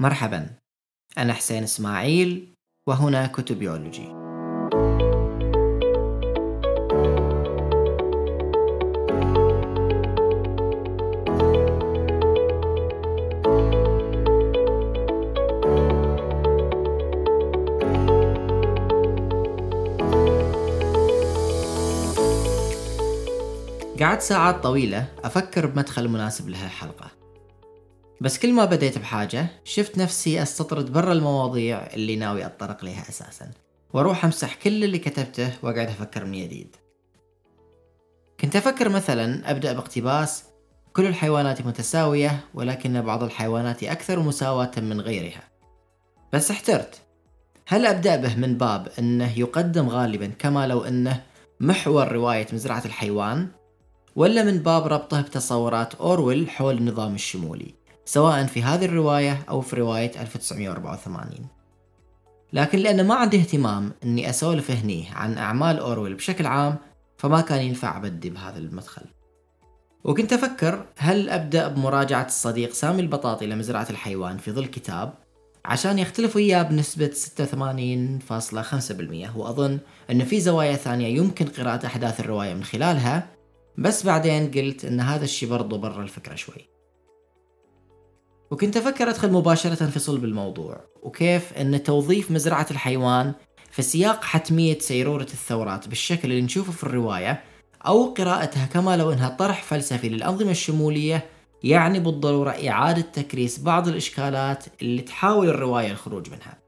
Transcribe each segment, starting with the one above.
مرحبا أنا حسين إسماعيل وهنا كتبيولوجي قعدت ساعات طويلة أفكر بمدخل مناسب لهالحلقة. بس كل ما بديت بحاجة شفت نفسي أستطرد برا المواضيع اللي ناوي أتطرق لها أساسا. وأروح أمسح كل اللي كتبته وأقعد أفكر من جديد. كنت أفكر مثلا أبدأ باقتباس كل الحيوانات متساوية ولكن بعض الحيوانات أكثر مساواة من غيرها. بس احترت. هل أبدأ به من باب أنه يقدم غالبا كما لو أنه محور رواية مزرعة الحيوان ولا من باب ربطه بتصورات أورويل حول النظام الشمولي؟ سواء في هذه الرواية أو في رواية 1984 لكن لأن ما عندي اهتمام أني أسولف هني عن أعمال أورويل بشكل عام فما كان ينفع أبدي بهذا المدخل. وكنت أفكر هل أبدأ بمراجعة الصديق سامي البطاطي لمزرعة الحيوان في ظل كتاب عشان يختلف وياه بنسبة 86.5% وأظن أن في زوايا ثانية يمكن قراءة أحداث الرواية من خلالها بس بعدين قلت أن هذا الشي برضو برا الفكرة شوي. وكنت أفكر أدخل مباشرة في صلب الموضوع وكيف أن توظيف مزرعة الحيوان في سياق حتمية سيرورة الثورات بالشكل اللي نشوفه في الرواية أو قراءتها كما لو أنها طرح فلسفي للأنظمة الشمولية يعني بالضرورة إعادة تكريس بعض الإشكالات اللي تحاول الرواية الخروج منها.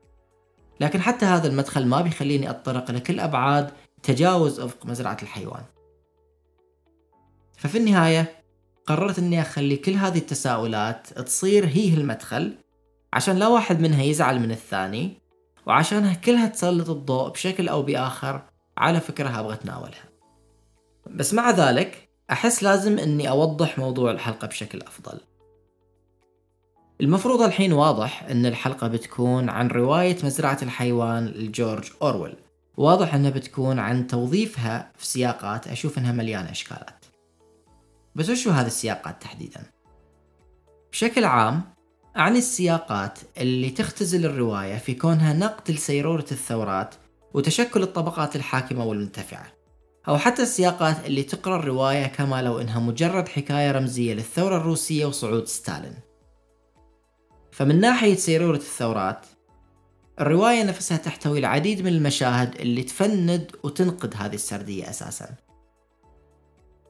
لكن حتى هذا المدخل ما بيخليني أتطرق لكل أبعاد تجاوز أفق مزرعة الحيوان. ففي النهاية قررت إني أخلي كل هذه التساؤلات تصير هي المدخل عشان لا واحد منها يزعل من الثاني وعشانها كلها تسلط الضوء بشكل أو بآخر على فكرة أبغى أتناولها. بس مع ذلك أحس لازم إني أوضح موضوع الحلقة بشكل أفضل. المفروض الحين واضح إن الحلقة بتكون عن رواية مزرعة الحيوان لجورج أورويل. واضح إنها بتكون عن توظيفها في سياقات أشوف إنها مليانة إشكالات. بس وشو هذه السياقات تحديدا؟ بشكل عام أعني السياقات اللي تختزل الرواية في كونها نقد لسيرورة الثورات وتشكل الطبقات الحاكمة والمنتفعة أو حتى السياقات اللي تقرأ الرواية كما لو إنها مجرد حكاية رمزية للثورة الروسية وصعود ستالين فمن ناحية سيرورة الثورات الرواية نفسها تحتوي العديد من المشاهد اللي تفند وتنقد هذه السردية أساساً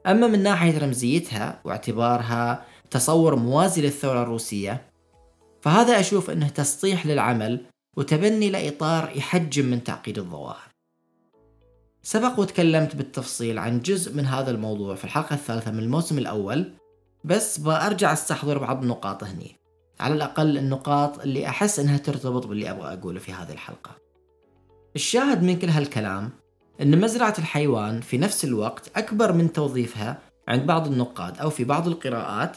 أما من ناحية رمزيتها واعتبارها تصور موازي للثورة الروسية فهذا أشوف أنه تسطيح للعمل وتبني لإطار يحجم من تعقيد الظواهر. سبق وتكلمت بالتفصيل عن جزء من هذا الموضوع في الحلقة الثالثة من الموسم الأول بس بأرجع أستحضر بعض النقاط هني. على الأقل النقاط اللي أحس أنها ترتبط باللي أبغى أقوله في هذه الحلقة. الشاهد من كل هالكلام أن مزرعة الحيوان في نفس الوقت أكبر من توظيفها عند بعض النقاد أو في بعض القراءات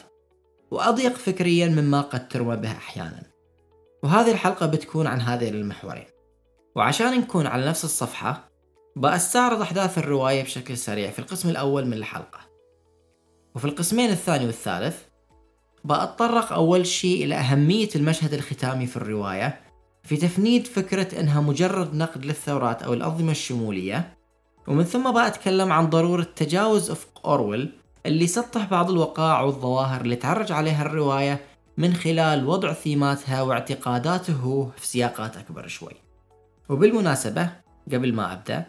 وأضيق فكريا مما قد تروى به أحيانا. وهذه الحلقة بتكون عن هذين المحورين. وعشان نكون على نفس الصفحة بأستعرض أحداث الرواية بشكل سريع في القسم الأول من الحلقة. وفي القسمين الثاني والثالث بأتطرق أول شيء إلى أهمية المشهد الختامي في الرواية في تفنيد فكرة أنها مجرد نقد للثورات أو الأنظمة الشمولية ومن ثم بقى أتكلم عن ضرورة تجاوز أفق أورويل اللي سطح بعض الوقائع والظواهر اللي تعرج عليها الرواية من خلال وضع ثيماتها واعتقاداته في سياقات أكبر شوي. وبالمناسبة قبل ما أبدأ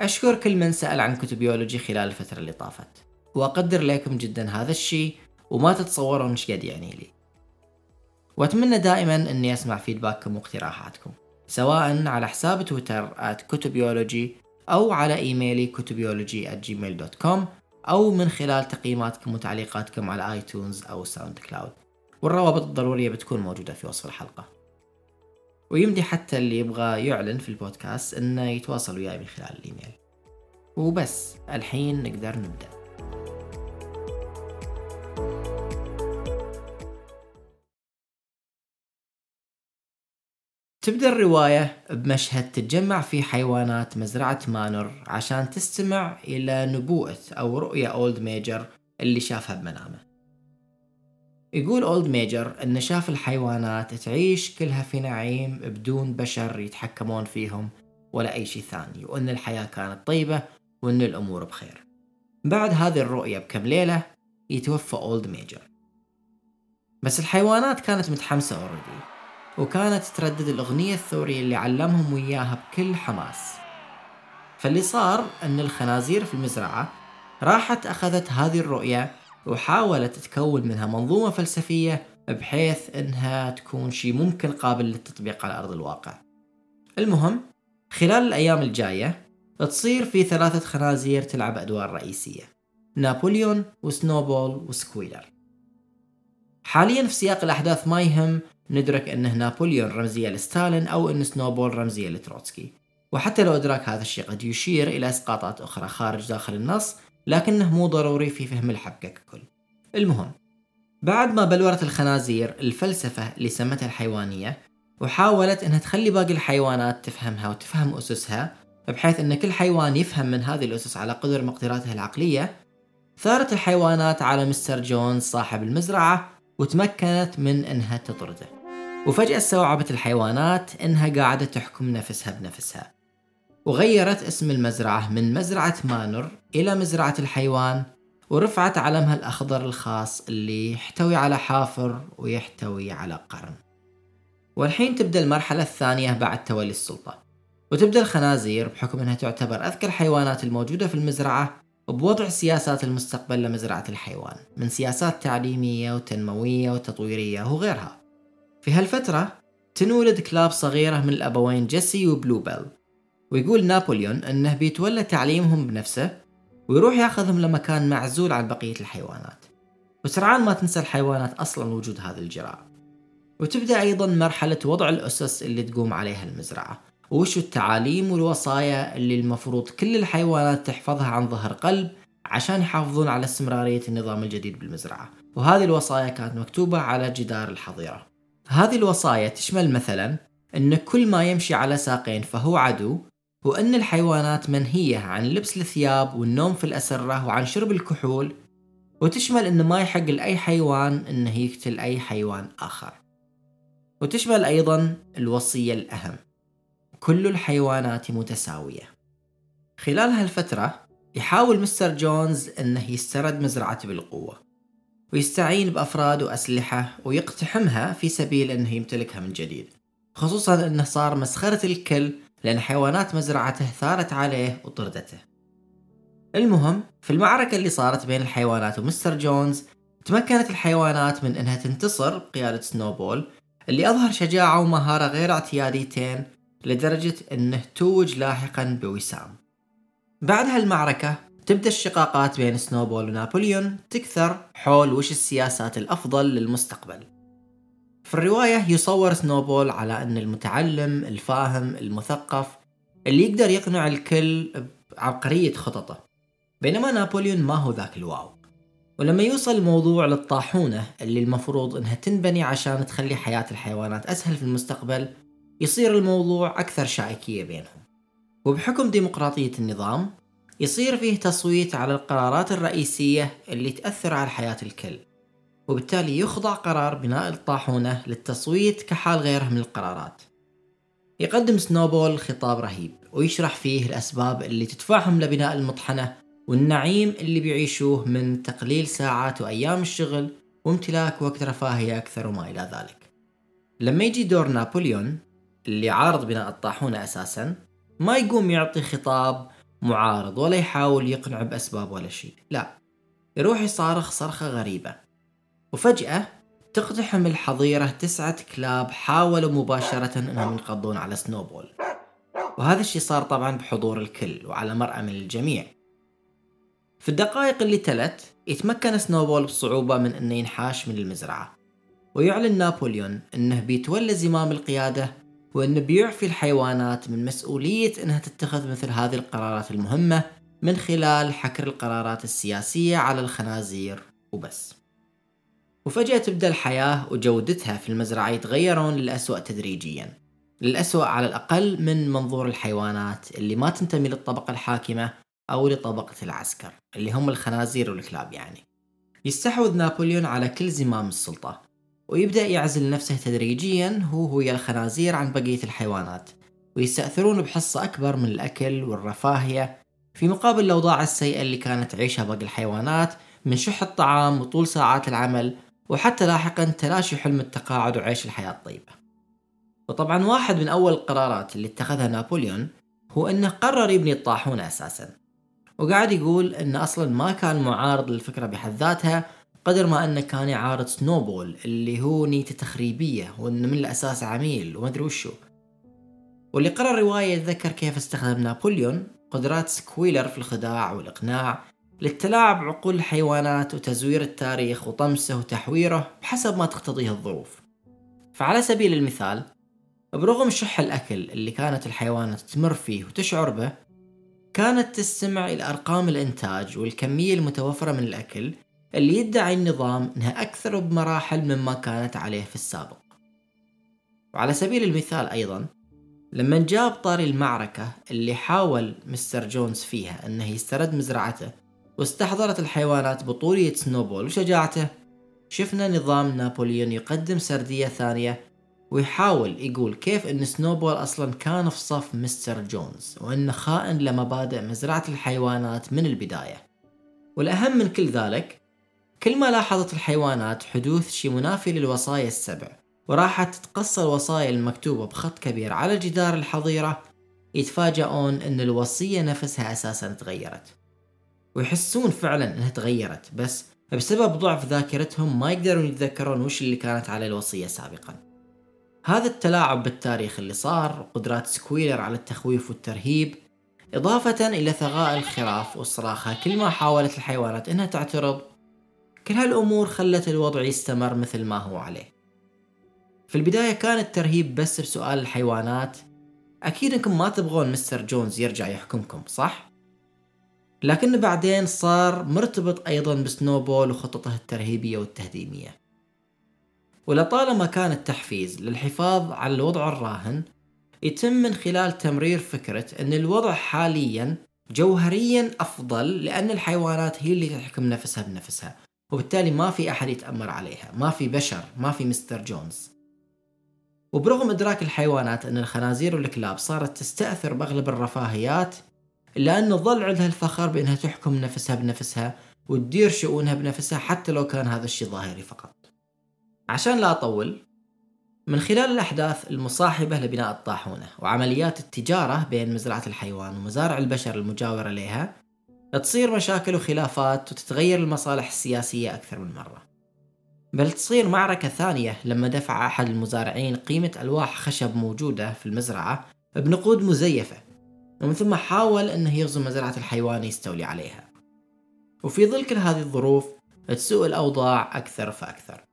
أشكر كل من سأل عن كتبيولوجي خلال الفترة اللي طافت. وأقدر لكم جدا هذا الشيء وما تتصورون إيش قد يعني لي. وأتمنى دائما إني أسمع feedback كم واقتراحاتكم سواء على حساب تويتر كتبيولوجي أو على ايميلي كتبيولوجي gmail.com أو من خلال تقييماتكم وتعليقاتكم على آيتونز أو ساوند كلاود والروابط الضرورية بتكون موجودة في وصف الحلقة. ويمدي حتى اللي يبغى يعلن في البودكاست إنه يتواصل وياي من خلال الإيميل. وبس الحين نقدر نبدأ. تبدأ الرواية بمشهد تتجمع فيه حيوانات مزرعة مانور عشان تستمع إلى نبوءة أو رؤية أولد ميجر اللي شافها بمنامه. يقول أولد ميجر أنه شاف الحيوانات تعيش كلها في نعيم بدون بشر يتحكمون فيهم ولا أي شيء ثاني وأن الحياة كانت طيبة وأن الأمور بخير. بعد هذه الرؤية بكم ليلة يتوفى أولد ميجر. بس الحيوانات كانت متحمسة already وكانت تردد الأغنية الثورية اللي علمهم وياها بكل حماس. فاللي صار أن الخنازير في المزرعة راحت أخذت هذه الرؤية وحاولت تكون منها منظومة فلسفية بحيث أنها تكون شيء ممكن قابل للتطبيق على أرض الواقع. المهم خلال الأيام الجاية تصير في ثلاثة خنازير تلعب أدوار رئيسية نابليون وسنوبول وسكويلر. حاليا في سياق الأحداث ما يهم ندرك أنه نابليون رمزية لستالين أو أن سنوبول رمزية لتروتسكي. وحتى لو إدراك هذا الشيء قد يشير إلى إسقاطات أخرى خارج داخل النص لكنه مو ضروري في فهم الحبكة ككل. المهم بعد ما بلورت الخنازير الفلسفة اللي سمتها الحيوانية وحاولت إنها تخلي باقي الحيوانات تفهمها وتفهم أسسها بحيث إن كل حيوان يفهم من هذه الأسس على قدر مقدراته العقلية ثارت الحيوانات على مستر جونز صاحب المزرعة وتمكنت من إنها تطرده. وفجأة استوعبت الحيوانات إنها قاعدة تحكم نفسها بنفسها. وغيرت اسم المزرعة من مزرعة مانور إلى مزرعة الحيوان ورفعت علمها الأخضر الخاص اللي يحتوي على حافر ويحتوي على قرن. والحين تبدأ المرحلة الثانية بعد تولي السلطة. وتبدأ الخنازير بحكم أنها تعتبر أذكى الحيوانات الموجودة في المزرعة بوضع سياسات المستقبل لمزرعة الحيوان من سياسات تعليمية وتنموية وتطويرية وغيرها. في هالفترة تنولد كلاب صغيرة من الأبوين جيسي وبلوبيل ويقول نابليون أنه بيتولى تعليمهم بنفسه ويروح ياخذهم لمكان معزول عن بقية الحيوانات. وسرعان ما تنسى الحيوانات أصلا وجود هذه الجراءة وتبدأ أيضا مرحلة وضع الأسس اللي تقوم عليها المزرعة. وش التعاليم والوصايا اللي المفروض كل الحيوانات تحفظها عن ظهر قلب عشان يحافظون على استمرارية النظام الجديد بالمزرعة؟ وهذه الوصايا كانت مكتوبة على جدار الحظيرة. هذه الوصايا تشمل مثلا أن كل ما يمشي على ساقين فهو عدو وأن الحيوانات منهية عن لبس الثياب والنوم في الأسرة وعن شرب الكحول وتشمل أن ما يحق لأي حيوان أنه يقتل أي حيوان آخر. وتشمل أيضا الوصية الأهم. كل الحيوانات متساوية. خلال هالفترة يحاول مستر جونز أنه يسترد مزرعته بالقوة ويستعين بأفراد وأسلحة ويقتحمها في سبيل أنه يمتلكها من جديد خصوصا أنه صار مسخرة الكل لأن حيوانات مزرعته ثارت عليه وطردته. المهم في المعركة اللي صارت بين الحيوانات ومستر جونز تمكنت الحيوانات من إنها تنتصر بقيادة سنوبول اللي أظهر شجاعة ومهارة غير اعتياديتين لدرجة أنه توج لاحقا بوسام. بعد هالمعركة تبدأ الشقاقات بين سنوبول ونابليون تكثر حول وش السياسات الأفضل للمستقبل. في الرواية يصور سنوبول على أن المتعلم الفاهم المثقف اللي يقدر يقنع الكل بعبقرية خططه بينما نابليون ما هو ذاك الواو. ولما يوصل الموضوع للطاحونة اللي المفروض إنها تنبني عشان تخلي حياة الحيوانات أسهل في المستقبل يصير الموضوع أكثر شائكية بينهم. وبحكم ديمقراطية النظام يصير فيه تصويت على القرارات الرئيسية اللي تأثر على حياة الكل وبالتالي يخضع قرار بناء الطاحونة للتصويت كحال غيره من القرارات. يقدم سنوبول خطاب رهيب ويشرح فيه الأسباب اللي تدفعهم لبناء المطحنة والنعيم اللي بيعيشوه من تقليل ساعات وأيام الشغل وامتلاك وقت رفاهية أكثر وما إلى ذلك. لما يجي دور نابليون اللي عارض بناء الطاحونة أساسا ما يقوم يعطي خطاب معارض ولا يحاول يقنع بأسباب ولا شيء لا. يروح يصارخ صرخة غريبة. وفجأة تقتحم الحظيرة تسعة كلاب حاولوا مباشرة إنهم ينقضون على سنوبول. وهذا الشيء صار طبعا بحضور الكل وعلى مرأى من الجميع. في الدقائق اللي تلت يتمكن سنوبول بصعوبة من إنه ينحاش من المزرعة. ويعلن نابليون إنه بيتولى زمام القيادة وانه بيعفي الحيوانات من مسؤولية إنها تتخذ مثل هذه القرارات المهمة من خلال حكر القرارات السياسية على الخنازير وبس. وفجأة تبدأ الحياة وجودتها في المزرعة يتغيرون للأسوأ تدريجيا. للأسوأ على الأقل من منظور الحيوانات اللي ما تنتمي للطبقة الحاكمة أو لطبقة العسكر اللي هم الخنازير والكلاب يعني. يستحوذ نابليون على كل زمام السلطة. ويبدأ يعزل نفسه تدريجيا هو ويا الخنازير عن بقية الحيوانات ويستأثرون بحصة أكبر من الأكل والرفاهية في مقابل الأوضاع السيئة اللي كانت تعيشها باقي الحيوانات من شح الطعام وطول ساعات العمل وحتى لاحقا تلاشي حلم التقاعد وعيش الحياة الطيبة. وطبعا واحد من أول القرارات اللي اتخذها نابليون هو أنه قرر يبني الطاحونة أساسا. وقاعد يقول أنه أصلا ما كان معارض للفكرة بحد ذاتها قدر ما أنه كان يعارض سنوبول اللي هو نيته تخريبية وأنه من الأساس عميل وما أدري وشو. واللي قرأ الرواية يتذكر كيف استخدم نابليون قدرات سكويلر في الخداع والإقناع للتلاعب بعقول الحيوانات وتزوير التاريخ وطمسه وتحويره بحسب ما تقتضيه الظروف. فعلى سبيل المثال برغم شح الأكل اللي كانت الحيوانات تمر فيه وتشعر به كانت تستمع إلى أرقام الإنتاج والكمية المتوفرة من الأكل اللي يدعي النظام أنها أكثر بمراحل مما كانت عليه في السابق. وعلى سبيل المثال أيضا لما جاب طاري المعركة اللي حاول مستر جونز فيها أنه يسترد مزرعته واستحضرت الحيوانات بطولية سنوبول وشجاعته شفنا نظام نابليون يقدم سردية ثانية ويحاول يقول كيف إن سنوبول أصلا كان في صف مستر جونز وانه خائن لمبادئ مزرعة الحيوانات من البداية. والأهم من كل ذلك كل ما لاحظت الحيوانات حدوث شي منافي للوصايا السبع وراحت تتقصى الوصايا المكتوبة بخط كبير على جدار الحظيرة يتفاجئون إن الوصية نفسها أساسا تغيرت. ويحسون فعلا إنها تغيرت بس بسبب ضعف ذاكرتهم ما يقدرون يتذكرون وش اللي كانت على الوصية سابقا. هذا التلاعب بالتاريخ اللي صار وقدرات سكويلر على التخويف والترهيب إضافة إلى ثغاء الخراف وصراخها كل ما حاولت الحيوانات إنها تعترض كل هالأمور خلت الوضع يستمر مثل ما هو عليه. في البداية كان الترهيب بس بسؤال الحيوانات. أكيد إنكم ما تبغون مستر جونز يرجع يحكمكم صح؟ لكن بعدين صار مرتبط أيضا بسنوبول وخططه الترهيبية والتهديمية. ولطالما كان التحفيز للحفاظ على الوضع الراهن يتم من خلال تمرير فكرة أن الوضع حاليا جوهريا أفضل لأن الحيوانات هي اللي تحكم نفسها بنفسها. وبالتالي ما في أحد يتأمر عليها ما في بشر ما في مستر جونز. وبرغم إدراك الحيوانات أن الخنازير والكلاب صارت تستأثر بأغلب الرفاهيات إلا أنه ظل عندها الفخر بأنها تحكم نفسها بنفسها وتدير شؤونها بنفسها حتى لو كان هذا الشيء ظاهري فقط. عشان لا أطول من خلال الأحداث المصاحبة لبناء الطاحونة وعمليات التجارة بين مزرعة الحيوان ومزارع البشر المجاورة لها تصير مشاكل وخلافات وتتغير المصالح السياسية أكثر من مرة. بل تصير معركة ثانية لما دفع أحد المزارعين قيمة ألواح خشب موجودة في المزرعة بنقود مزيفة ومن ثم حاول أنه يغزو مزرعة الحيوان يستولي عليها. وفي ظل كل هذه الظروف تسوء الأوضاع أكثر فأكثر.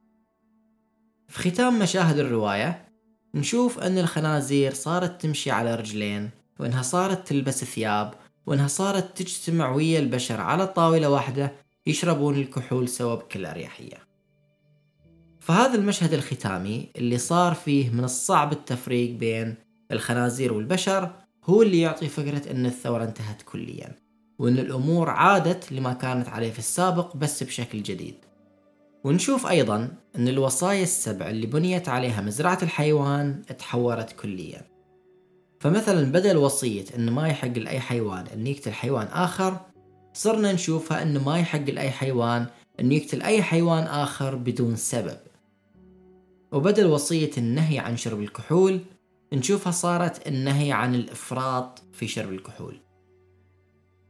في ختام مشاهد الرواية نشوف أن الخنازير صارت تمشي على رجلين وأنها صارت تلبس ثياب وأنها صارت تجتمع ويا البشر على طاولة واحدة يشربون الكحول سوا بكل أريحية. فهذا المشهد الختامي اللي صار فيه من الصعب التفريق بين الخنازير والبشر هو اللي يعطي فكرة أن الثورة انتهت كليا وأن الأمور عادت لما كانت عليه في السابق بس بشكل جديد. ونشوف أيضا أن الوصايا السبع اللي بنيت عليها مزرعة الحيوان تحورت كليا. فمثلا بدل وصية أن ما يحق لأي حيوان أن يقتل حيوان آخر صرنا نشوفها أن ما يحق لأي حيوان أن يقتل أي حيوان آخر بدون سبب. وبدل وصية النهي عن شرب الكحول نشوفها صارت النهي عن الإفراط في شرب الكحول.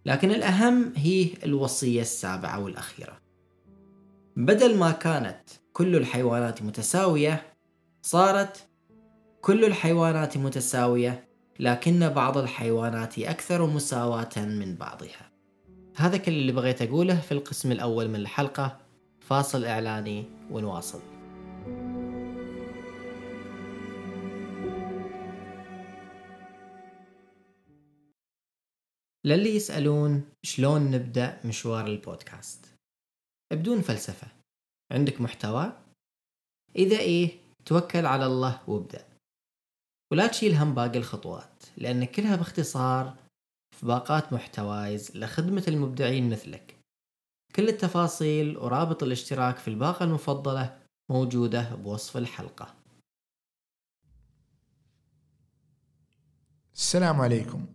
لكن الأهم هي الوصية السابعة والأخيرة. بدل ما كانت كل الحيوانات متساوية صارت كل الحيوانات متساوية لكن بعض الحيوانات أكثر مساواة من بعضها. هذا كل اللي بغيت أقوله في القسم الأول من الحلقة. فاصل إعلاني ونواصل. للي يسألون شلون نبدأ مشوار البودكاست؟ بدون فلسفة. عندك محتوى؟ إذا إيه توكل على الله وابدأ. ولا تشيل هم باقي الخطوات لأن كلها باختصار في باقات محتوايز لخدمة المبدعين مثلك. كل التفاصيل ورابط الاشتراك في الباقة المفضلة موجودة بوصف الحلقة. السلام عليكم.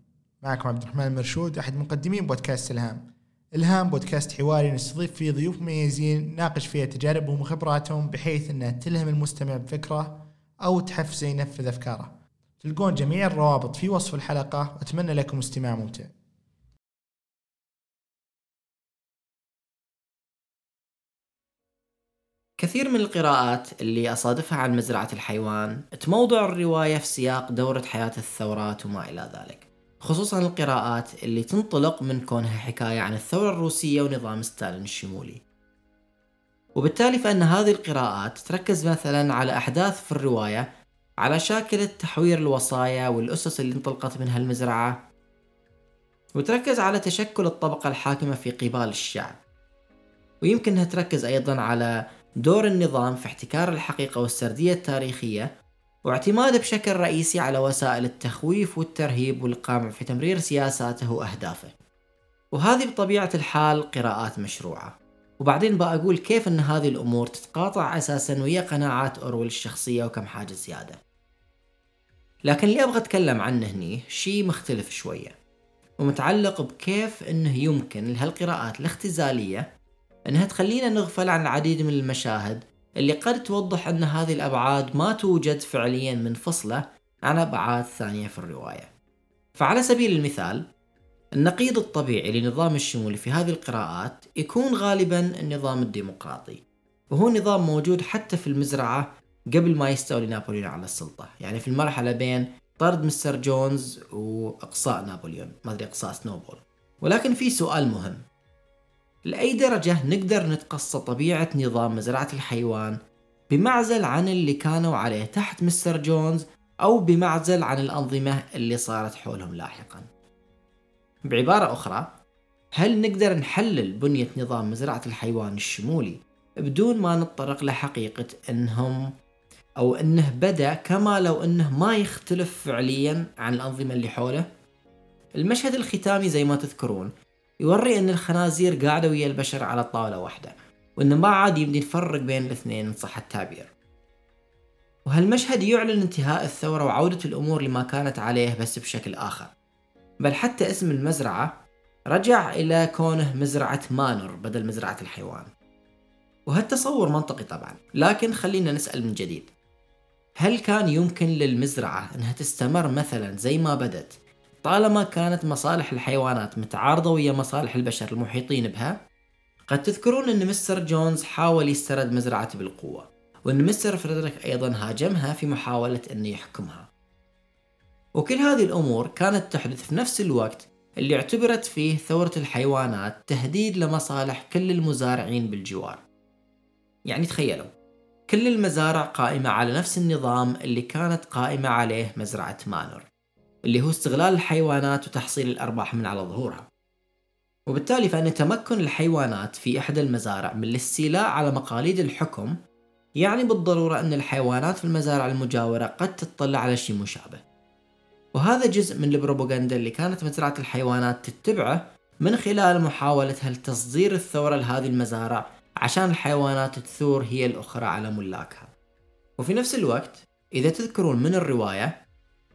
معكم عبد الرحمن المرشود أحد مقدمين بودكاست إلهام. إلهام بودكاست حواري نستضيف فيه ضيوف مميزين ناقش فيها تجاربهم وخبراتهم بحيث أنها تلهم المستمع بفكرة أو تحفزه ينفذ أفكاره. تلقون جميع الروابط في وصف الحلقة. وأتمنى لكم استماع ممتع. كثير من القراءات اللي أصادفها عن مزرعة الحيوان تموضع الرواية في سياق دورة حياة الثورات وما إلى ذلك. خصوصا القراءات اللي تنطلق من كونها حكاية عن الثورة الروسية ونظام ستالين الشمولي. وبالتالي فإن هذه القراءات تركز مثلا على أحداث في الرواية على شاكلة تحوير الوصايا والأسس اللي انطلقت منها المزرعة وتركز على تشكل الطبقة الحاكمة في قبال الشعب. ويمكن أنها تركز أيضا على دور النظام في احتكار الحقيقة والسردية التاريخية واعتماده بشكل رئيسي على وسائل التخويف والترهيب والقمع في تمرير سياساته وأهدافه. وهذه بطبيعة الحال قراءات مشروعة. وبعدين بقول كيف أن هذه الأمور تتقاطع أساسا ويا قناعات أورويل الشخصية وكم حاجة زيادة. لكن اللي أبغى أتكلم عنه هني شيء مختلف شوية ومتعلق بكيف أنه يمكن لهالقراءات الاختزالية أنها تخلينا نغفل عن العديد من المشاهد اللي قد توضح أن هذه الأبعاد ما توجد فعليا منفصلة عن أبعاد ثانية في الرواية. فعلى سبيل المثال النقيض الطبيعي لنظام الشمول في هذه القراءات يكون غالبا النظام الديمقراطي. وهو نظام موجود حتى في المزرعة قبل ما يستولي نابليون على السلطة. يعني في المرحلة بين طرد مستر جونز وإقصاء نابليون. ما أدري إقصاء سنوبول. ولكن في سؤال مهم. لأي درجة نقدر نتقصى طبيعة نظام مزرعة الحيوان بمعزل عن اللي كانوا عليه تحت مستر جونز أو بمعزل عن الأنظمة اللي صارت حولهم لاحقا؟ بعبارة أخرى هل نقدر نحلل بنية نظام مزرعة الحيوان الشمولي بدون ما نتطرق لحقيقة أنهم أو أنه بدأ كما لو أنه ما يختلف فعليا عن الأنظمة اللي حوله؟ المشهد الختامي زي ما تذكرون يوري أن الخنازير قاعدة ويا البشر على طاولة واحدة وأنه ما عاد يمدي نفرق بين الاثنين إن صح التعبير. وهالمشهد يعلن انتهاء الثورة وعودة الأمور لما كانت عليه بس بشكل آخر. بل حتى اسم المزرعة رجع إلى كونه مزرعة مانور بدل مزرعة الحيوان. وهالتصور منطقي طبعا لكن خلينا نسأل من جديد. هل كان يمكن للمزرعة أنها تستمر مثلا زي ما بدت طالما كانت مصالح الحيوانات متعارضة ويا مصالح البشر المحيطين بها؟ قد تذكرون أن مستر جونز حاول يسترد مزرعته بالقوة وأن مستر فريدريك أيضا هاجمها في محاولة أنه يحكمها. وكل هذه الأمور كانت تحدث في نفس الوقت اللي اعتبرت فيه ثورة الحيوانات تهديد لمصالح كل المزارعين بالجوار. يعني تخيلوا كل المزارع قائمة على نفس النظام اللي كانت قائمة عليه مزرعة مانور اللي هو استغلال الحيوانات وتحصيل الأرباح من على ظهورها. وبالتالي فإن تمكن الحيوانات في إحدى المزارع من الاستيلاء على مقاليد الحكم يعني بالضرورة أن الحيوانات في المزارع المجاورة قد تطلع على شيء مشابه. وهذا جزء من البروباغندا اللي كانت مزرعة الحيوانات تتبعه من خلال محاولتها لتصدير الثورة لهذه المزارع عشان الحيوانات تثور هي الأخرى على ملاكها. وفي نفس الوقت إذا تذكرون من الرواية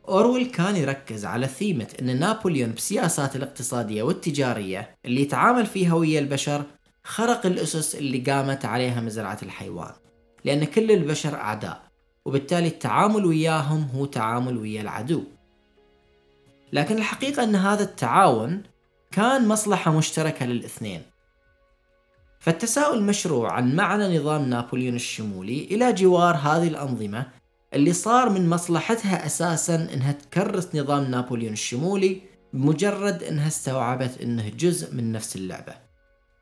أورويل كان يركز على ثيمة أن نابليون بسياساته الاقتصادية والتجارية اللي يتعامل فيها ويا البشر خرق الأسس اللي قامت عليها مزرعة الحيوان لأن كل البشر أعداء وبالتالي التعامل وياهم هو تعامل ويا العدو. لكن الحقيقة أن هذا التعاون كان مصلحة مشتركة للاثنين. فالتساؤل مشروع عن معنى نظام نابليون الشمولي إلى جوار هذه الأنظمة اللي صار من مصلحتها أساسا أنها تكرس نظام نابليون الشمولي بمجرد أنها استوعبت أنه جزء من نفس اللعبة.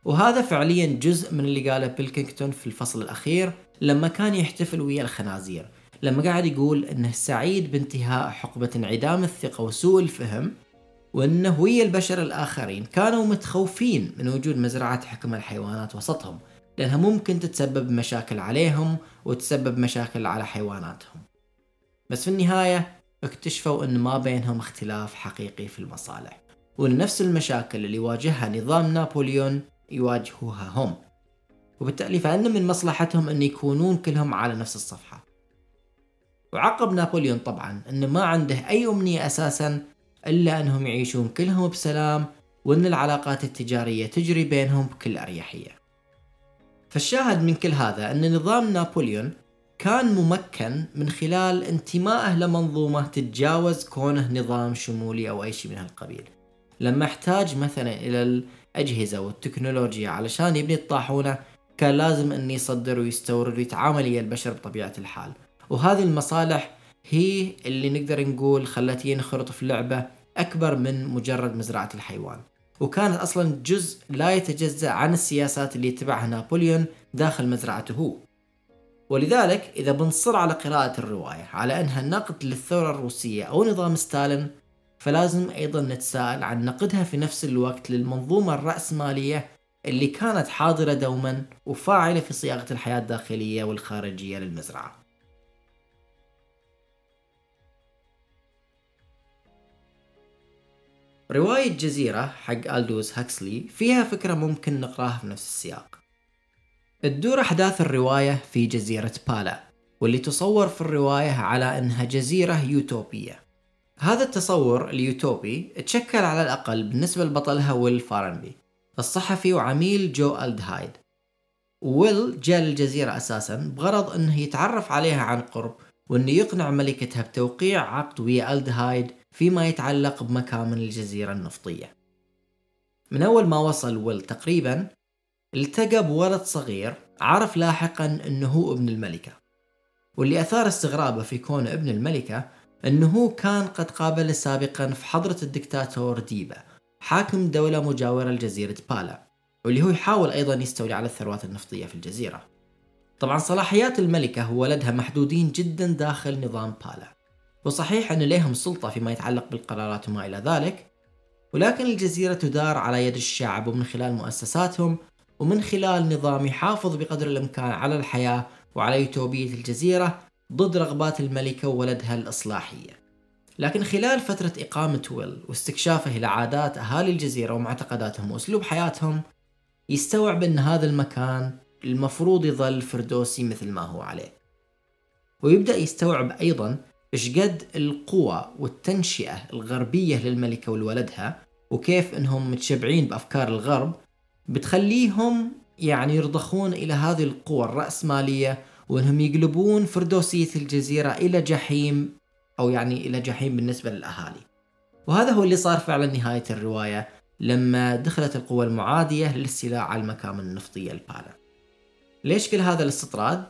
وهذا فعليا جزء من اللي قاله بيلكينغتون في الفصل الأخير لما كان يحتفل ويا الخنازير. لما قاعد يقول أنه سعيد بانتهاء حقبة انعدام الثقة وسوء الفهم وأنه ويا البشر الآخرين كانوا متخوفين من وجود مزرعة حكم الحيوانات وسطهم لأنها ممكن تتسبب مشاكل عليهم وتسبب مشاكل على حيواناتهم. بس في النهاية اكتشفوا أن ما بينهم اختلاف حقيقي في المصالح وأن نفس المشاكل اللي واجهها نظام نابليون يواجهوها هم. وبالتألي فإن من مصلحتهم أن يكونون كلهم على نفس الصفحة. وعقب نابليون طبعا أنه ما عنده أي أمنية أساسا إلا أنهم يعيشون كلهم بسلام وأن العلاقات التجارية تجري بينهم بكل أريحية. فالشاهد من كل هذا أن نظام نابليون كان ممكن من خلال انتمائه لمنظومة تتجاوز كونه نظام شمولي أو أي شيء من هالقبيل. لما احتاج مثلا إلى الأجهزة والتكنولوجيا علشان يبني الطاحونة كان لازم أن يصدر ويستورد ويتعامل ويا البشر بطبيعة الحال. وهذه المصالح هي اللي نقدر نقول خلته ينخرط في لعبة أكبر من مجرد مزرعة الحيوان. وكانت أصلا جزء لا يتجزأ عن السياسات اللي يتبعها نابليون داخل مزرعته هو. ولذلك إذا بنصر على قراءة الرواية على أنها نقد للثورة الروسية أو نظام ستالين فلازم أيضا نتساءل عن نقدها في نفس الوقت للمنظومة الرأسمالية اللي كانت حاضرة دوما وفاعلة في صياغة الحياة الداخلية والخارجية للمزرعة. رواية جزيرة حق ألدوس هاكسلي فيها فكرة ممكن نقراها في نفس السياق. تدور أحداث الرواية في جزيرة بالا واللي تصور في الرواية على أنها جزيرة يوتوبية. هذا التصور اليوتوبي تشكل على الأقل بالنسبة لبطلها ويل فارنبي الصحفي وعميل جو ألدهايد. ويل جاء للجزيرة أساسا بغرض أنه يتعرف عليها عن قرب وأنه يقنع ملكتها بتوقيع عقد ويا ألدهايد فيما يتعلق بمكامن الجزيرة النفطية. من أول ما وصل ويل تقريبا التقى بولد صغير عرف لاحقا أنه هو ابن الملكة. واللي أثار استغرابه في كونه ابن الملكة أنه كان قد قابل سابقا في حضرة الدكتاتور ديبا حاكم دولة مجاورة لجزيرة بالا واللي هو يحاول أيضا يستولي على الثروات النفطية في الجزيرة. طبعا صلاحيات الملكة وولدها محدودين جدا داخل نظام بالا. وصحيح أن لهم سلطة فيما يتعلق بالقرارات وما إلى ذلك ولكن الجزيرة تدار على يد الشعب ومن خلال مؤسساتهم ومن خلال نظام يحافظ بقدر الإمكان على الحياة وعلى يوتوبية الجزيرة ضد رغبات الملكة وولدها الإصلاحية. لكن خلال فترة إقامة ويل واستكشافه لعادات أهالي الجزيرة ومعتقداتهم وأسلوب حياتهم يستوعب أن هذا المكان المفروض يظل فردوسي مثل ما هو عليه. ويبدأ يستوعب أيضا إيش قد القوى والتنشئة الغربية للملكة ولولدها وكيف أنهم متشبعين بأفكار الغرب بتخليهم يعني يرضخون إلى هذه القوى الرأسمالية وأنهم يقلبون فردوسية الجزيرة إلى جحيم أو يعني إلى جحيم بالنسبة للأهالي وهذا هو اللي صار فعلا نهاية الرواية لما دخلت القوى المعادية للاستيلاء على المكامن النفطية البالا ليش كل هذا الاستطراد؟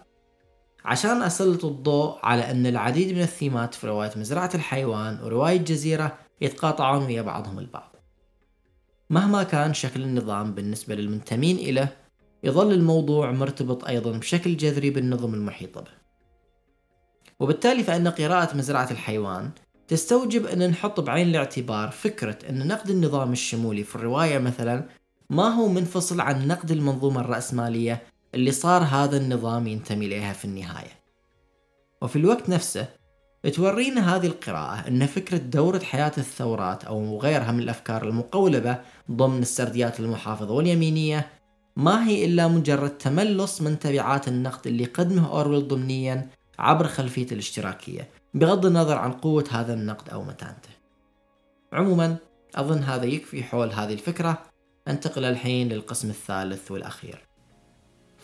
عشان أسلط الضوء على أن العديد من الثيمات في رواية مزرعة الحيوان ورواية جزيرة يتقاطعون ويا بعضهم البعض. مهما كان شكل النظام بالنسبة للمنتمين إليه يظل الموضوع مرتبط أيضا بشكل جذري بالنظم المحيطة به. وبالتالي فإن قراءة مزرعة الحيوان تستوجب أن نحط بعين الاعتبار فكرة أن نقد النظام الشمولي في الرواية مثلا ما هو منفصل عن نقد المنظومة الرأسمالية اللي صار هذا النظام ينتمي إليها في النهاية. وفي الوقت نفسه تورينا هذه القراءة أن فكرة دورة حياة الثورات أو غيرها من الأفكار المقولبة ضمن السرديات المحافظة واليمينية ما هي إلا مجرد تملص من تبعات النقد اللي قدمه أورويل ضمنيا عبر خلفية الاشتراكية بغض النظر عن قوة هذا النقد أو متانته. عموما أظن هذا يكفي حول هذه الفكرة. أنتقل الحين للقسم الثالث والأخير.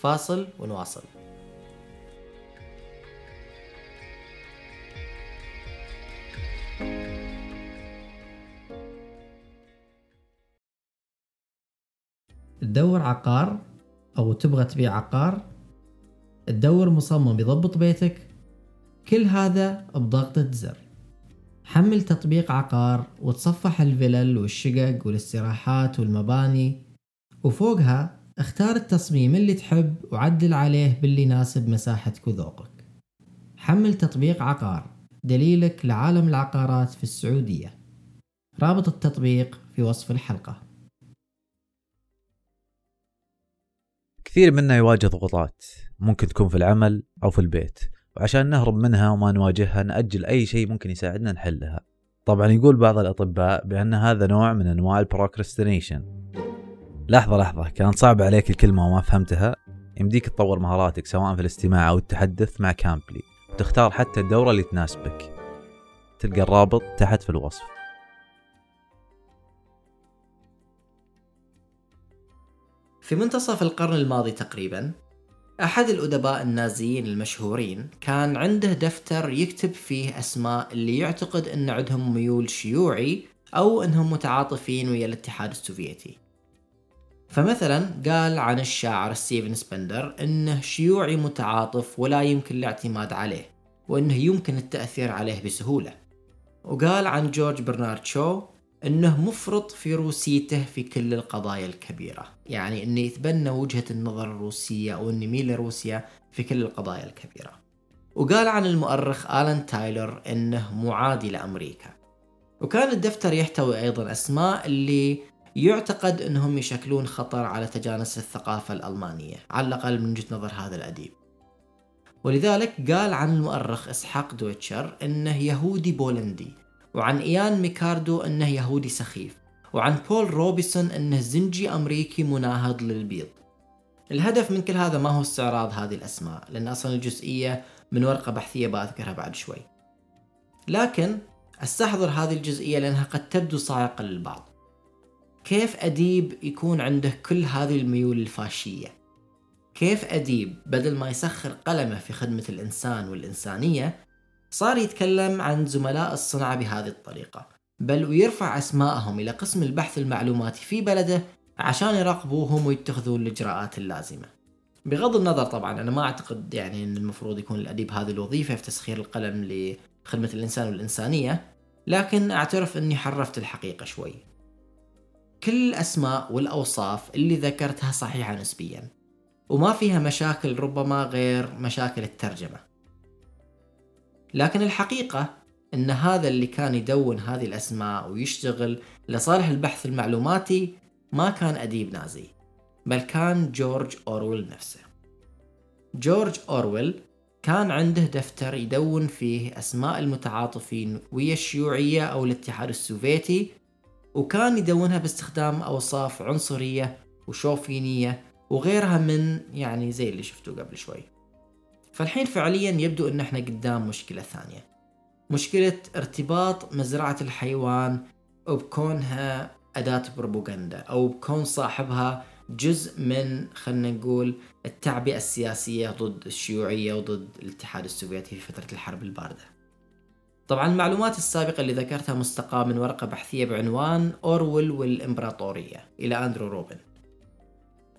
فاصل ونواصل. تدور عقار أو تبغى تبيع عقار تدور مصمم يضبط بيتك كل هذا بضغطة زر. حمل تطبيق عقار وتصفح الفلل والشقق والاستراحات والمباني وفوقها اختار التصميم اللي تحب وعدل عليه باللي يناسب مساحتك وذوقك. حمل تطبيق عقار دليلك لعالم العقارات في السعودية. رابط التطبيق في وصف الحلقة. كثير منا يواجه ضغوطات ممكن تكون في العمل أو في البيت. وعشان نهرب منها وما نواجهها نأجل أي شيء ممكن يساعدنا نحلها. طبعا يقول بعض الأطباء بأن هذا نوع من أنواع البروكرستينيشن لحظة لحظة. كانت صعبة عليك الكلمة وما فهمتها. يمديك تطور مهاراتك سواء في الاستماع أو التحدث مع كامبلي وتختار حتى الدورة اللي تناسبك. تلقى الرابط تحت في الوصف. في منتصف القرن الماضي تقريبا أحد الأدباء النازيين المشهورين كان عنده دفتر يكتب فيه أسماء اللي يعتقد أن عندهم ميول شيوعي أو أنهم متعاطفين ويا الاتحاد السوفيتي. فمثلا قال عن الشاعر ستيفن سبندر أنه شيوعي متعاطف ولا يمكن الاعتماد عليه وأنه يمكن التأثير عليه بسهولة. وقال عن جورج برنارد شو إنه مفرط في روسيته في كل القضايا الكبيرة. يعني إنه يتبنى وجهة النظر الروسية أو إنه يميل لروسيا في كل القضايا الكبيرة. وقال عن المؤرخ آلان تايلر إنه معادي لأمريكا. وكان الدفتر يحتوي أيضا أسماء اللي يعتقد إنهم يشكلون خطر على تجانس الثقافة الألمانية على الأقل من وجهة نظر هذا الأديب. ولذلك قال عن المؤرخ إسحاق دويتشر إنه يهودي بولندي وعن إيان ميكاردو أنه يهودي سخيف وعن بول روبيسون أنه زنجي أمريكي مناهض للبيض. الهدف من كل هذا ما هو استعراض هذه الأسماء لأن أصلا الجزئية من ورقة بحثية بأذكرها بعد شوي. لكن أستحضر هذه الجزئية لأنها قد تبدو صاعقة للبعض. كيف أديب يكون عنده كل هذه الميول الفاشية؟ كيف أديب بدل ما يسخر قلمه في خدمة الإنسان والإنسانية صار يتكلم عن زملاء الصنعة بهذه الطريقة بل ويرفع أسماءهم إلى قسم البحث المعلوماتي في بلده عشان يراقبوهم ويتخذوا الإجراءات اللازمة. بغض النظر طبعا أنا ما أعتقد يعني أن المفروض يكون الأديب هذه الوظيفة في تسخير القلم لخدمة الإنسان والإنسانية لكن أعترف أني حرفت الحقيقة شوي. كل الأسماء والأوصاف اللي ذكرتها صحيحة نسبيا وما فيها مشاكل ربما غير مشاكل الترجمة. لكن الحقيقة أن هذا اللي كان يدون هذه الأسماء ويشتغل لصالح البحث المعلوماتي ما كان أديب نازي بل كان جورج أورويل نفسه. جورج أورويل كان عنده دفتر يدون فيه أسماء المتعاطفين ويا الشيوعية أو الاتحاد السوفيتي وكان يدونها باستخدام أوصاف عنصرية وشوفينية وغيرها من يعني زي اللي شفتوه قبل شوي. فالحين فعليا يبدو إن إحنا قدام مشكلة ثانية. مشكلة ارتباط مزرعة الحيوان وبكونها أداة بروباغندا أو بكون صاحبها جزء من خلينا نقول التعبئة السياسية ضد الشيوعية وضد الاتحاد السوفيتي في فترة الحرب الباردة. طبعا المعلومات السابقة اللي ذكرتها مستقاة من ورقة بحثية بعنوان أورويل والإمبراطورية إلى أندرو روبن.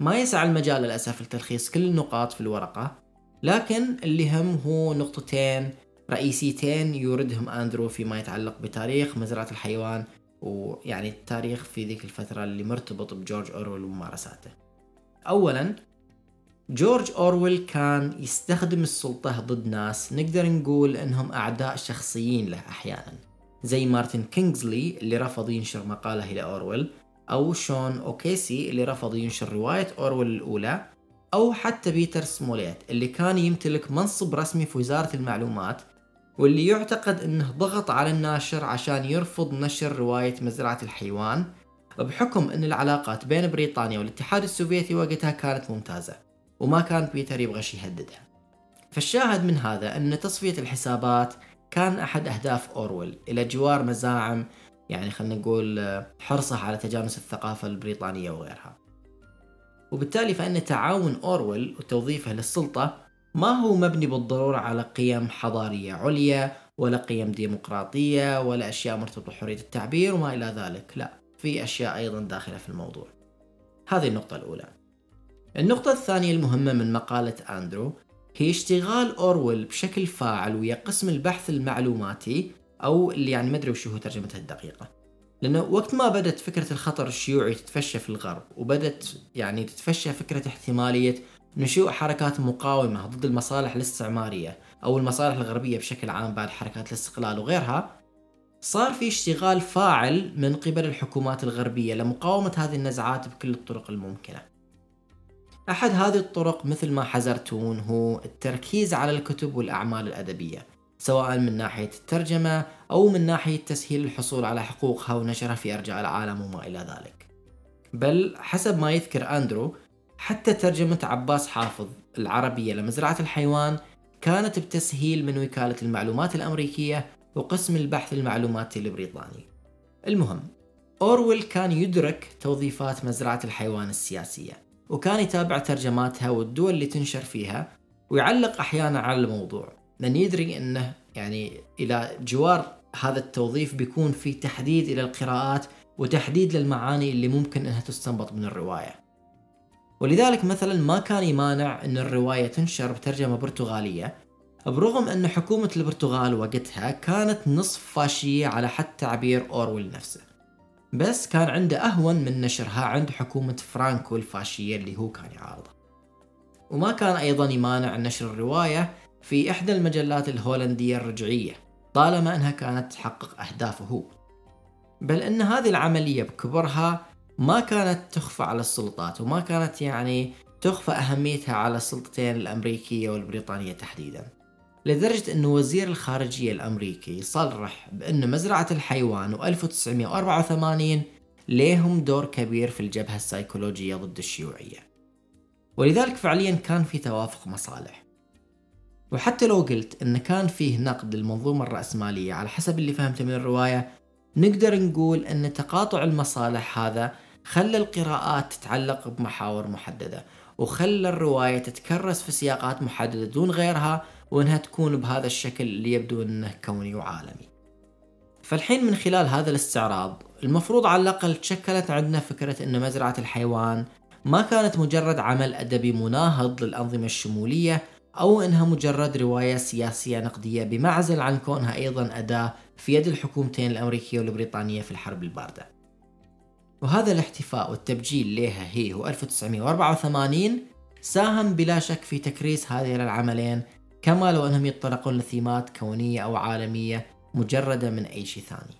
ما يسع المجال للأسف لتلخيص كل النقاط في الورقة لكن اللي يهم هو نقطتين رئيسيتين يوردهم أندرو فيما يتعلق بتاريخ مزرعة الحيوان ويعني التاريخ في ذيك الفترة اللي مرتبط بجورج أورويل وممارساته. أولا جورج أورويل كان يستخدم السلطة ضد ناس نقدر نقول إنهم أعداء شخصيين له أحيانا زي مارتن كينغزلي اللي رفض ينشر مقالة إلى أورويل أو شون أوكيسي اللي رفض ينشر رواية أورويل الأولى أو حتى بيتر سموليت اللي كان يمتلك منصب رسمي في وزارة المعلومات واللي يعتقد أنه ضغط على الناشر عشان يرفض نشر رواية مزرعة الحيوان بحكم أن العلاقات بين بريطانيا والاتحاد السوفيتي وقتها كانت ممتازة. وما كان بيتر يبغى شي يهددها فالشاهد من هذا أن تصفية الحسابات كان أحد أهداف أورويل إلى جوار مزاعم يعني خلينا نقول حرصه على تجانس الثقافة البريطانية وغيرها. وبالتالي فإن تعاون أورويل وتوظيفه للسلطة ما هو مبني بالضرورة على قيم حضارية عليا ولا قيم ديمقراطية ولا أشياء مرتبطة بحرية التعبير وما إلى ذلك. لا في أشياء أيضا داخلة في الموضوع. هذه النقطة الأولى. النقطة الثانية المهمة من مقالة أندرو هي اشتغال أورويل بشكل فاعل ويا قسم البحث المعلوماتي أو اللي يعني ما أدري وش هو ترجمتها الدقيقة لأنه وقت ما بدأت فكرة الخطر الشيوعي تتفشى في الغرب وبدأت يعني تتفشى فكرة احتمالية نشوء حركات مقاومة ضد المصالح الاستعمارية أو المصالح الغربية بشكل عام بعد حركات الاستقلال وغيرها صار في اشتغال فاعل من قبل الحكومات الغربية لمقاومة هذه النزعات بكل الطرق الممكنة. أحد هذه الطرق مثل ما حذرتون هو التركيز على الكتب والأعمال الأدبية سواء من ناحية الترجمة أو من ناحية تسهيل الحصول على حقوقها ونشرها في أرجاء العالم وما إلى ذلك. بل حسب ما يذكر أندرو حتى ترجمة عباس حافظ العربية لمزرعة الحيوان كانت بتسهيل من وكالة المعلومات الأمريكية وقسم البحث المعلوماتي البريطاني. المهم أورويل كان يدرك توظيفات مزرعة الحيوان السياسية. وكان يتابع ترجماتها والدول اللي تنشر فيها ويعلق أحيانا على الموضوع. لأن يدري أنه يعني إلى جوار هذا التوظيف بيكون في تحديد إلى القراءات وتحديد للمعاني اللي ممكن أنها تستنبط من الرواية. ولذلك مثلا ما كان يمانع أن الرواية تنشر بترجمة برتغالية برغم أن حكومة البرتغال وقتها كانت نصف فاشية على حد تعبير أورويل نفسه. بس كان عنده أهون من نشرها عند حكومة فرانكو الفاشية اللي هو كان يعارضها وما كان أيضا يمانع نشر الرواية في إحدى المجلات الهولندية الرجعية طالما أنها كانت تحقق أهدافه. هو بل أن هذه العملية بكبرها ما كانت تخفى على السلطات وما كانت يعني تخفى أهميتها على السلطتين الأمريكية والبريطانية تحديدا. لدرجة أن وزير الخارجية الأمريكي صرح بأن مزرعة الحيوان و1984 ليهم دور كبير في الجبهة السيكولوجية ضد الشيوعية. ولذلك فعليا كان في توافق مصالح. وحتى لو قلت أن كان فيه نقد للمنظومة الرأسمالية على حسب اللي فهمته من الرواية نقدر نقول أن تقاطع المصالح هذا خلى القراءات تتعلق بمحاور محددة وخلى الرواية تتكرس في سياقات محددة دون غيرها وإنها تكون بهذا الشكل اللي يبدو إنه كوني وعالمي. فالحين من خلال هذا الاستعراض المفروض على الأقل تشكلت عندنا فكرة إن مزرعة الحيوان ما كانت مجرد عمل أدبي مناهض للأنظمة الشمولية أو إنها مجرد رواية سياسية نقدية بمعزل عن كونها أيضا أداة في يد الحكومتين الأمريكية والبريطانية في الحرب الباردة. وهذا الاحتفاء والتبجيل لها هي هو 1984 ساهم بلا شك في تكريس هذين العملين كما لو أنهم يتطرقون لثيمات كونية أو عالمية مجردة من أي شيء ثاني.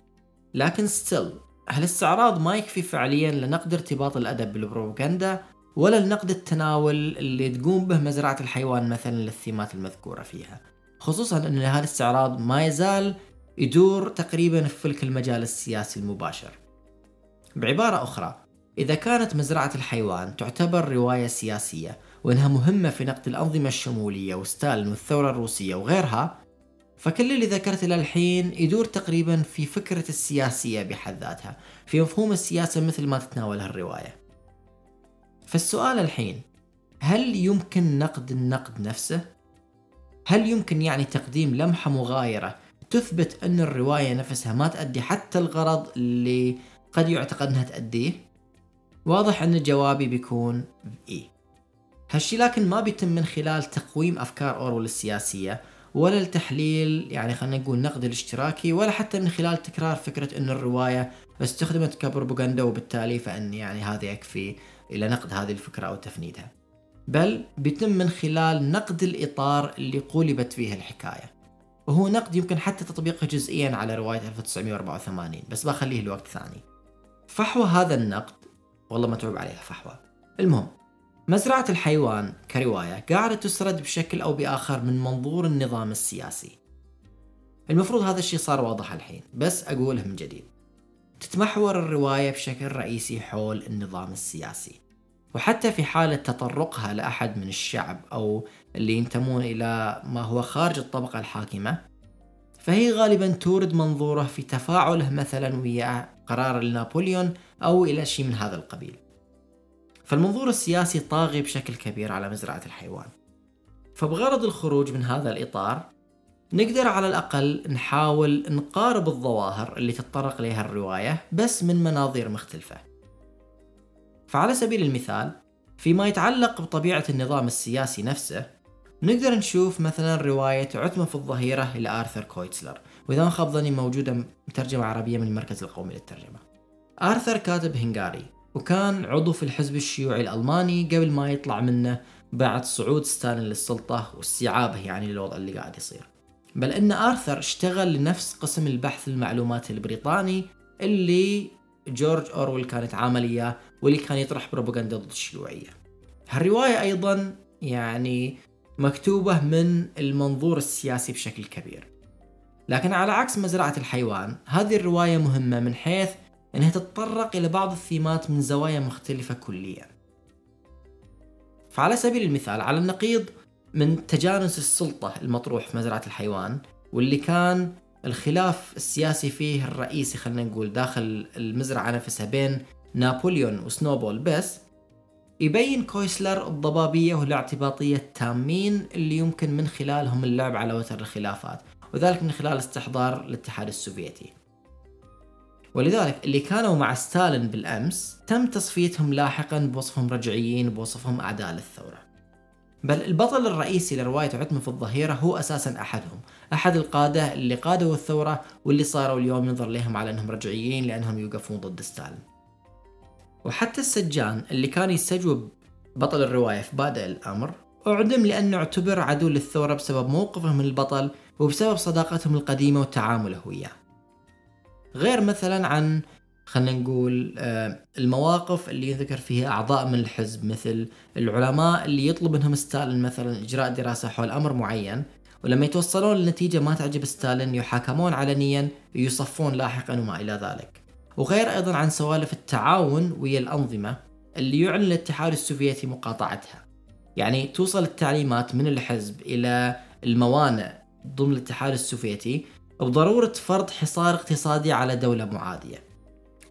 لكن ستيل هالاستعراض ما يكفي فعليا لنقد ارتباط الأدب بالبروباغندا ولا لنقد التناول اللي تقوم به مزرعة الحيوان مثلا للثيمات المذكورة فيها. خصوصا أن هذا الاستعراض ما يزال يدور تقريبا في فلك المجال السياسي المباشر. بعبارة أخرى إذا كانت مزرعة الحيوان تعتبر رواية سياسية وإنها مهمة في نقد الأنظمة الشمولية وستالين والثورة الروسية وغيرها فكل اللي ذكرت له الحين يدور تقريبا في فكرة السياسية بحد ذاتها في مفهوم السياسة مثل ما تتناولها الرواية فالسؤال الحين هل يمكن نقد النقد نفسه؟ هل يمكن يعني تقديم لمحة مغايرة تثبت أن الرواية نفسها ما تأدي حتى الغرض اللي قد يعتقد أنها تأديه؟ واضح أن جوابي بيكون بإيه هالشي لكن ما بيتم من خلال تقويم أفكار أورول السياسية ولا التحليل يعني خلينا نقول نقد الاشتراكي ولا حتى من خلال تكرار فكرة أن الرواية استخدمت كبروباغندا وبالتالي فأن يعني هذا يكفي إلى نقد هذه الفكرة أو تفنيدها. بل بيتم من خلال نقد الإطار اللي قولبت فيه الحكاية. وهو نقد يمكن حتى تطبيقه جزئيا على رواية 1984 بس بخليه لوقت ثاني. فحوى هذا النقد والله متعوب عليها فحوى. المهم مزرعة الحيوان كرواية قاعدة تسرد بشكل أو بآخر من منظور النظام السياسي. المفروض هذا الشيء صار واضح الحين بس أقوله من جديد. تتمحور الرواية بشكل رئيسي حول النظام السياسي. وحتى في حالة تطرقها لأحد من الشعب أو اللي ينتمون إلى ما هو خارج الطبقة الحاكمة فهي غالبا تورد منظوره في تفاعله مثلا ويا قرار نابليون أو إلى شيء من هذا القبيل. فالمنظور السياسي طاغي بشكل كبير على مزرعة الحيوان. فبغرض الخروج من هذا الإطار نقدر على الأقل نحاول نقارب الظواهر اللي تتطرق لها الرواية بس من مناظير مختلفة. فعلى سبيل المثال فيما يتعلق بطبيعة النظام السياسي نفسه نقدر نشوف مثلا رواية عتمة في الظهيرة لآرثر كويتسلر وإذا ما خاب ظني موجودة مترجمة عربية من المركز القومي للترجمة. آرثر كاتب هنغاري وكان عضو في الحزب الشيوعي الألماني قبل ما يطلع منه بعد صعود ستالين للسلطة واستيعابه يعني للوضع اللي قاعد يصير. بل أن آرثر اشتغل لنفس قسم البحث المعلوماتي البريطاني اللي جورج أورويل كان يتعامل إياه واللي كان يطرح بروباغندا ضد الشيوعية. هالرواية أيضا يعني مكتوبة من المنظور السياسي بشكل كبير. لكن على عكس مزرعة الحيوان هذه الرواية مهمة من حيث أنها تتطرق إلى بعض الثيمات من زوايا مختلفة كليا. فعلى سبيل المثال على النقيض من تجانس السلطة المطروح في مزرعة الحيوان واللي كان الخلاف السياسي فيه الرئيسي خلينا نقول داخل المزرعة نفسها بين نابليون وسنوبول. بس يبين كويسلر الضبابية والاعتباطية التامين اللي يمكن من خلالهم اللعب على وتر الخلافات وذلك من خلال استحضار الاتحاد السوفيتي. ولذلك اللي كانوا مع ستالين بالأمس تم تصفيتهم لاحقا بوصفهم رجعيين بوصفهم أعداء للثورة. بل البطل الرئيسي لرواية عتمة في الظهيرة هو أساسا أحدهم أحد القادة اللي قادوا الثورة واللي صاروا اليوم ينظر لهم على أنهم رجعيين لأنهم يوقفون ضد ستالين. وحتى السجان اللي كان يستجوب بطل الرواية في بادئ الأمر أعدم لأنه اعتبر عدو للثورة بسبب موقفه من البطل وبسبب صداقتهم القديمة وتعامله وياه. غير مثلا عن خلينا نقول آه، المواقف اللي يذكر فيها أعضاء من الحزب مثل العلماء اللي يطلب منهم ستالين مثلا إجراء دراسة حول أمر معين ولما يتوصلون لنتيجة ما تعجب ستالين يحاكمون علنيا ويصفون لاحقا وما إلى ذلك. وغير أيضا عن سوالف التعاون ويا الأنظمة اللي يعلن الاتحاد السوفيتي مقاطعتها. يعني توصل التعليمات من الحزب إلى الموانئ ضمن الاتحاد السوفيتي بضرورة فرض حصار اقتصادي على دولة معادية.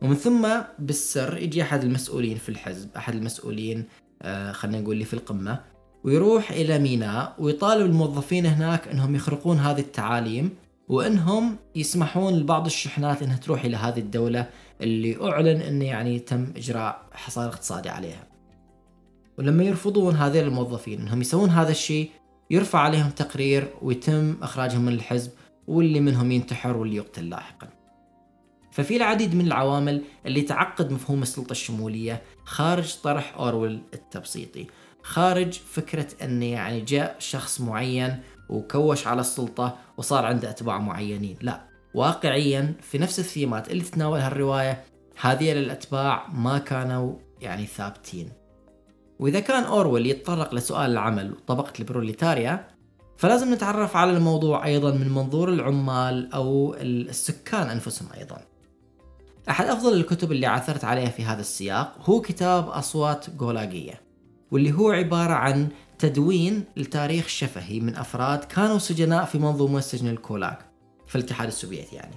ومن ثم بالسر يجي أحد المسؤولين في الحزب أحد المسؤولين آه خلينا نقول اللي في القمة ويروح إلى ميناء ويطالب الموظفين هناك أنهم يخرقون هذه التعاليم وأنهم يسمحون لبعض الشحنات أنها تروح إلى هذه الدولة اللي أعلن أنه يعني تم إجراء حصار اقتصادي عليها. ولما يرفضون هذين الموظفين أنهم يسوون هذا الشيء يرفع عليهم تقرير ويتم إخراجهم من الحزب واللي منهم ينتحر واللي يقتل لاحقا. ففي العديد من العوامل اللي تعقد مفهوم السلطة الشمولية خارج طرح أورويل التبسيطي خارج فكرة أن يعني جاء شخص معين وكوش على السلطة وصار عنده أتباع معينين. لا واقعيا في نفس الثيمات اللي تتناولها الرواية هذه الأتباع ما كانوا يعني ثابتين. وإذا كان أورويل يتطرق لسؤال العمل وطبقة البروليتاريا فلازم نتعرف على الموضوع أيضا من منظور العمال أو السكان أنفسهم أيضا. أحد أفضل الكتب اللي عثرت عليها في هذا السياق هو كتاب أصوات جولاجية واللي هو عبارة عن تدوين لتاريخ شفهي من أفراد كانوا سجناء في منظومة سجن الكولاك في الاتحاد السوفيتي يعني.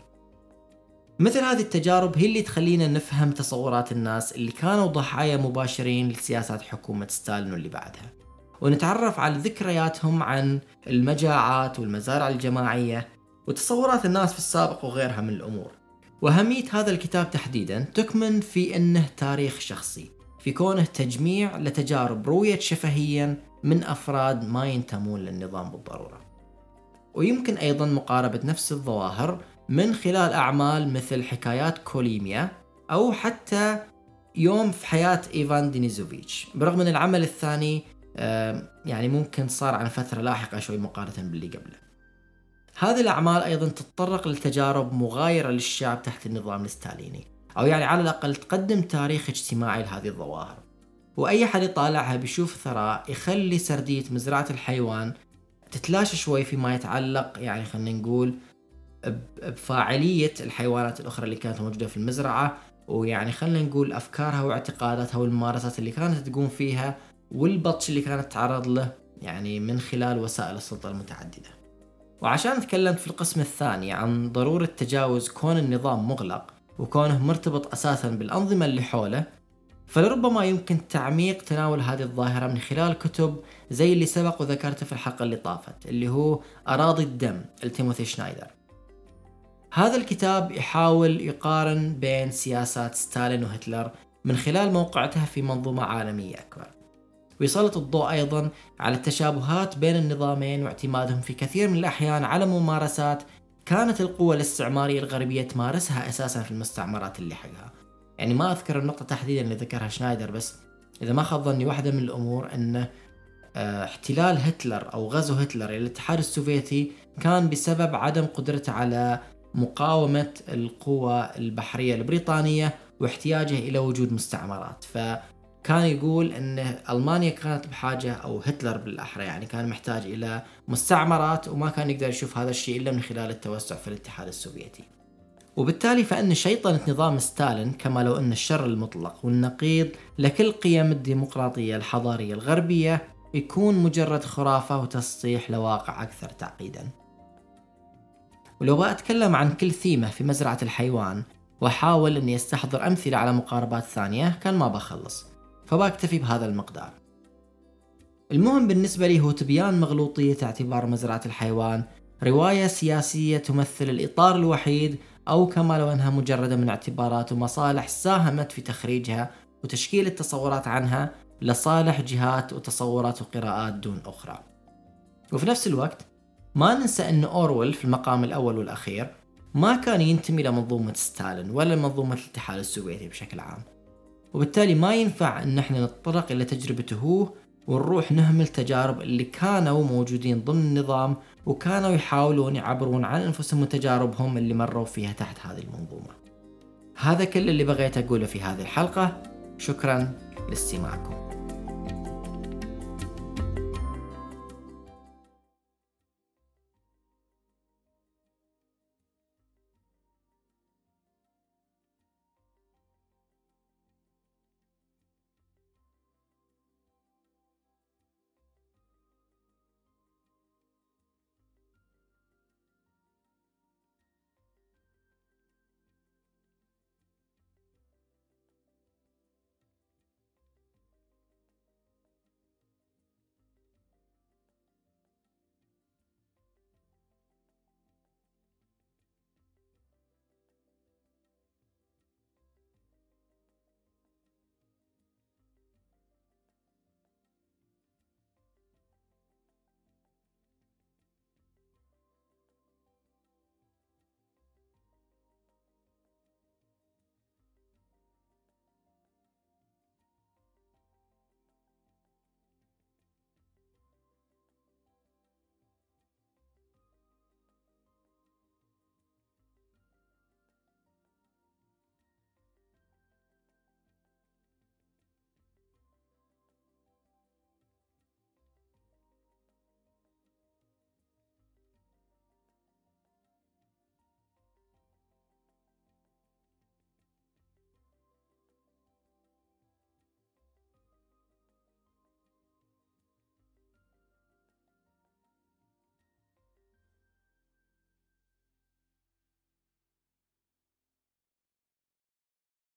مثل هذه التجارب هي اللي تخلينا نفهم تصورات الناس اللي كانوا ضحايا مباشرين لسياسات حكومة ستالين واللي بعدها. ونتعرف على ذكرياتهم عن المجاعات والمزارع الجماعية وتصورات الناس في السابق وغيرها من الأمور. وأهمية هذا الكتاب تحديدا تكمن في أنه تاريخ شخصي في كونه تجميع لتجارب رويت شفهيا من أفراد ما ينتمون للنظام بالضرورة. ويمكن أيضا مقاربة نفس الظواهر من خلال أعمال مثل حكايات كوليميا أو حتى يوم في حياة إيفان دينيزوفيتش برغم أن العمل الثاني يعني ممكن صار عن فترة لاحقة شوي مقارنة باللي قبله. هذه الأعمال أيضا تتطرق لتجارب مغايرة للشعب تحت النظام الستاليني أو يعني على الأقل تقدم تاريخ اجتماعي لهذه الظواهر. وأي حد يطالعها بيشوف ثراء يخلي سردية مزرعة الحيوان تتلاشى شوي فيما يتعلق يعني خلينا نقول بفاعلية الحيوانات الأخرى اللي كانت موجودة في المزرعة ويعني خلينا نقول أفكارها واعتقاداتها والممارسات اللي كانت تقوم فيها والبطش اللي كانت تتعرض له يعني من خلال وسائل السلطة المتعددة. وعشان تكلمت في القسم الثاني عن ضرورة تجاوز كون النظام مغلق وكونه مرتبط أساسا بالأنظمة اللي حوله فلربما يمكن تعميق تناول هذه الظاهرة من خلال كتب زي اللي سبق وذكرته في الحلقة اللي طافت اللي هو أراضي الدم لتيموثي شنايدر. هذا الكتاب يحاول يقارن بين سياسات ستالين وهتلر من خلال موقعتها في منظومة عالمية أكبر. ويسلط الضوء أيضا على التشابهات بين النظامين واعتمادهم في كثير من الأحيان على ممارسات كانت القوى الاستعمارية الغربية تمارسها أساسا في المستعمرات اللي حقها. يعني ما أذكر النقطة تحديدا اللي ذكرها شنايدر بس إذا ما خاب ظني واحدة من الأمور أن آه، احتلال هتلر أو غزو هتلر إلى الاتحاد السوفيتي كان بسبب عدم قدرته على مقاومة القوى البحرية البريطانية واحتياجه إلى وجود مستعمرات. ف كان يقول إن ألمانيا كانت بحاجة أو هتلر بالأحرى يعني كان محتاج إلى مستعمرات وما كان يقدر يشوف هذا الشيء إلا من خلال التوسع في الاتحاد السوفيتي. وبالتالي فإن شيطنة نظام ستالين كما لو أن الشر المطلق والنقيض لكل قيم الديمقراطية الحضارية الغربية يكون مجرد خرافة وتسطيح لواقع أكثر تعقيدا ولو بأتكلم عن كل ثيمة في مزرعة الحيوان وأحاول أني أستحضر أمثلة على مقاربات ثانية كان ما بخلص فبكتفي بهذا المقدار. المهم بالنسبة لي هو تبيان مغلوطية اعتبار مزرعة الحيوان رواية سياسية تمثل الإطار الوحيد أو كما لو أنها مجردة من اعتبارات ومصالح ساهمت في تخريجها وتشكيل التصورات عنها لصالح جهات وتصورات وقراءات دون أخرى. وفي نفس الوقت ما ننسى أن أورويل في المقام الأول والأخير ما كان ينتمي لمنظومة ستالين ولا منظومة الاتحاد السوفيتي بشكل عام. وبالتالي ما ينفع أن إحنا نتطرق إلى تجربته هو ونروح نهمل تجارب اللي كانوا موجودين ضمن النظام وكانوا يحاولون يعبرون عن أنفسهم وتجاربهم اللي مروا فيها تحت هذه المنظومة. هذا كل اللي بغيت أقوله في هذه الحلقة. شكرا لاستماعكم.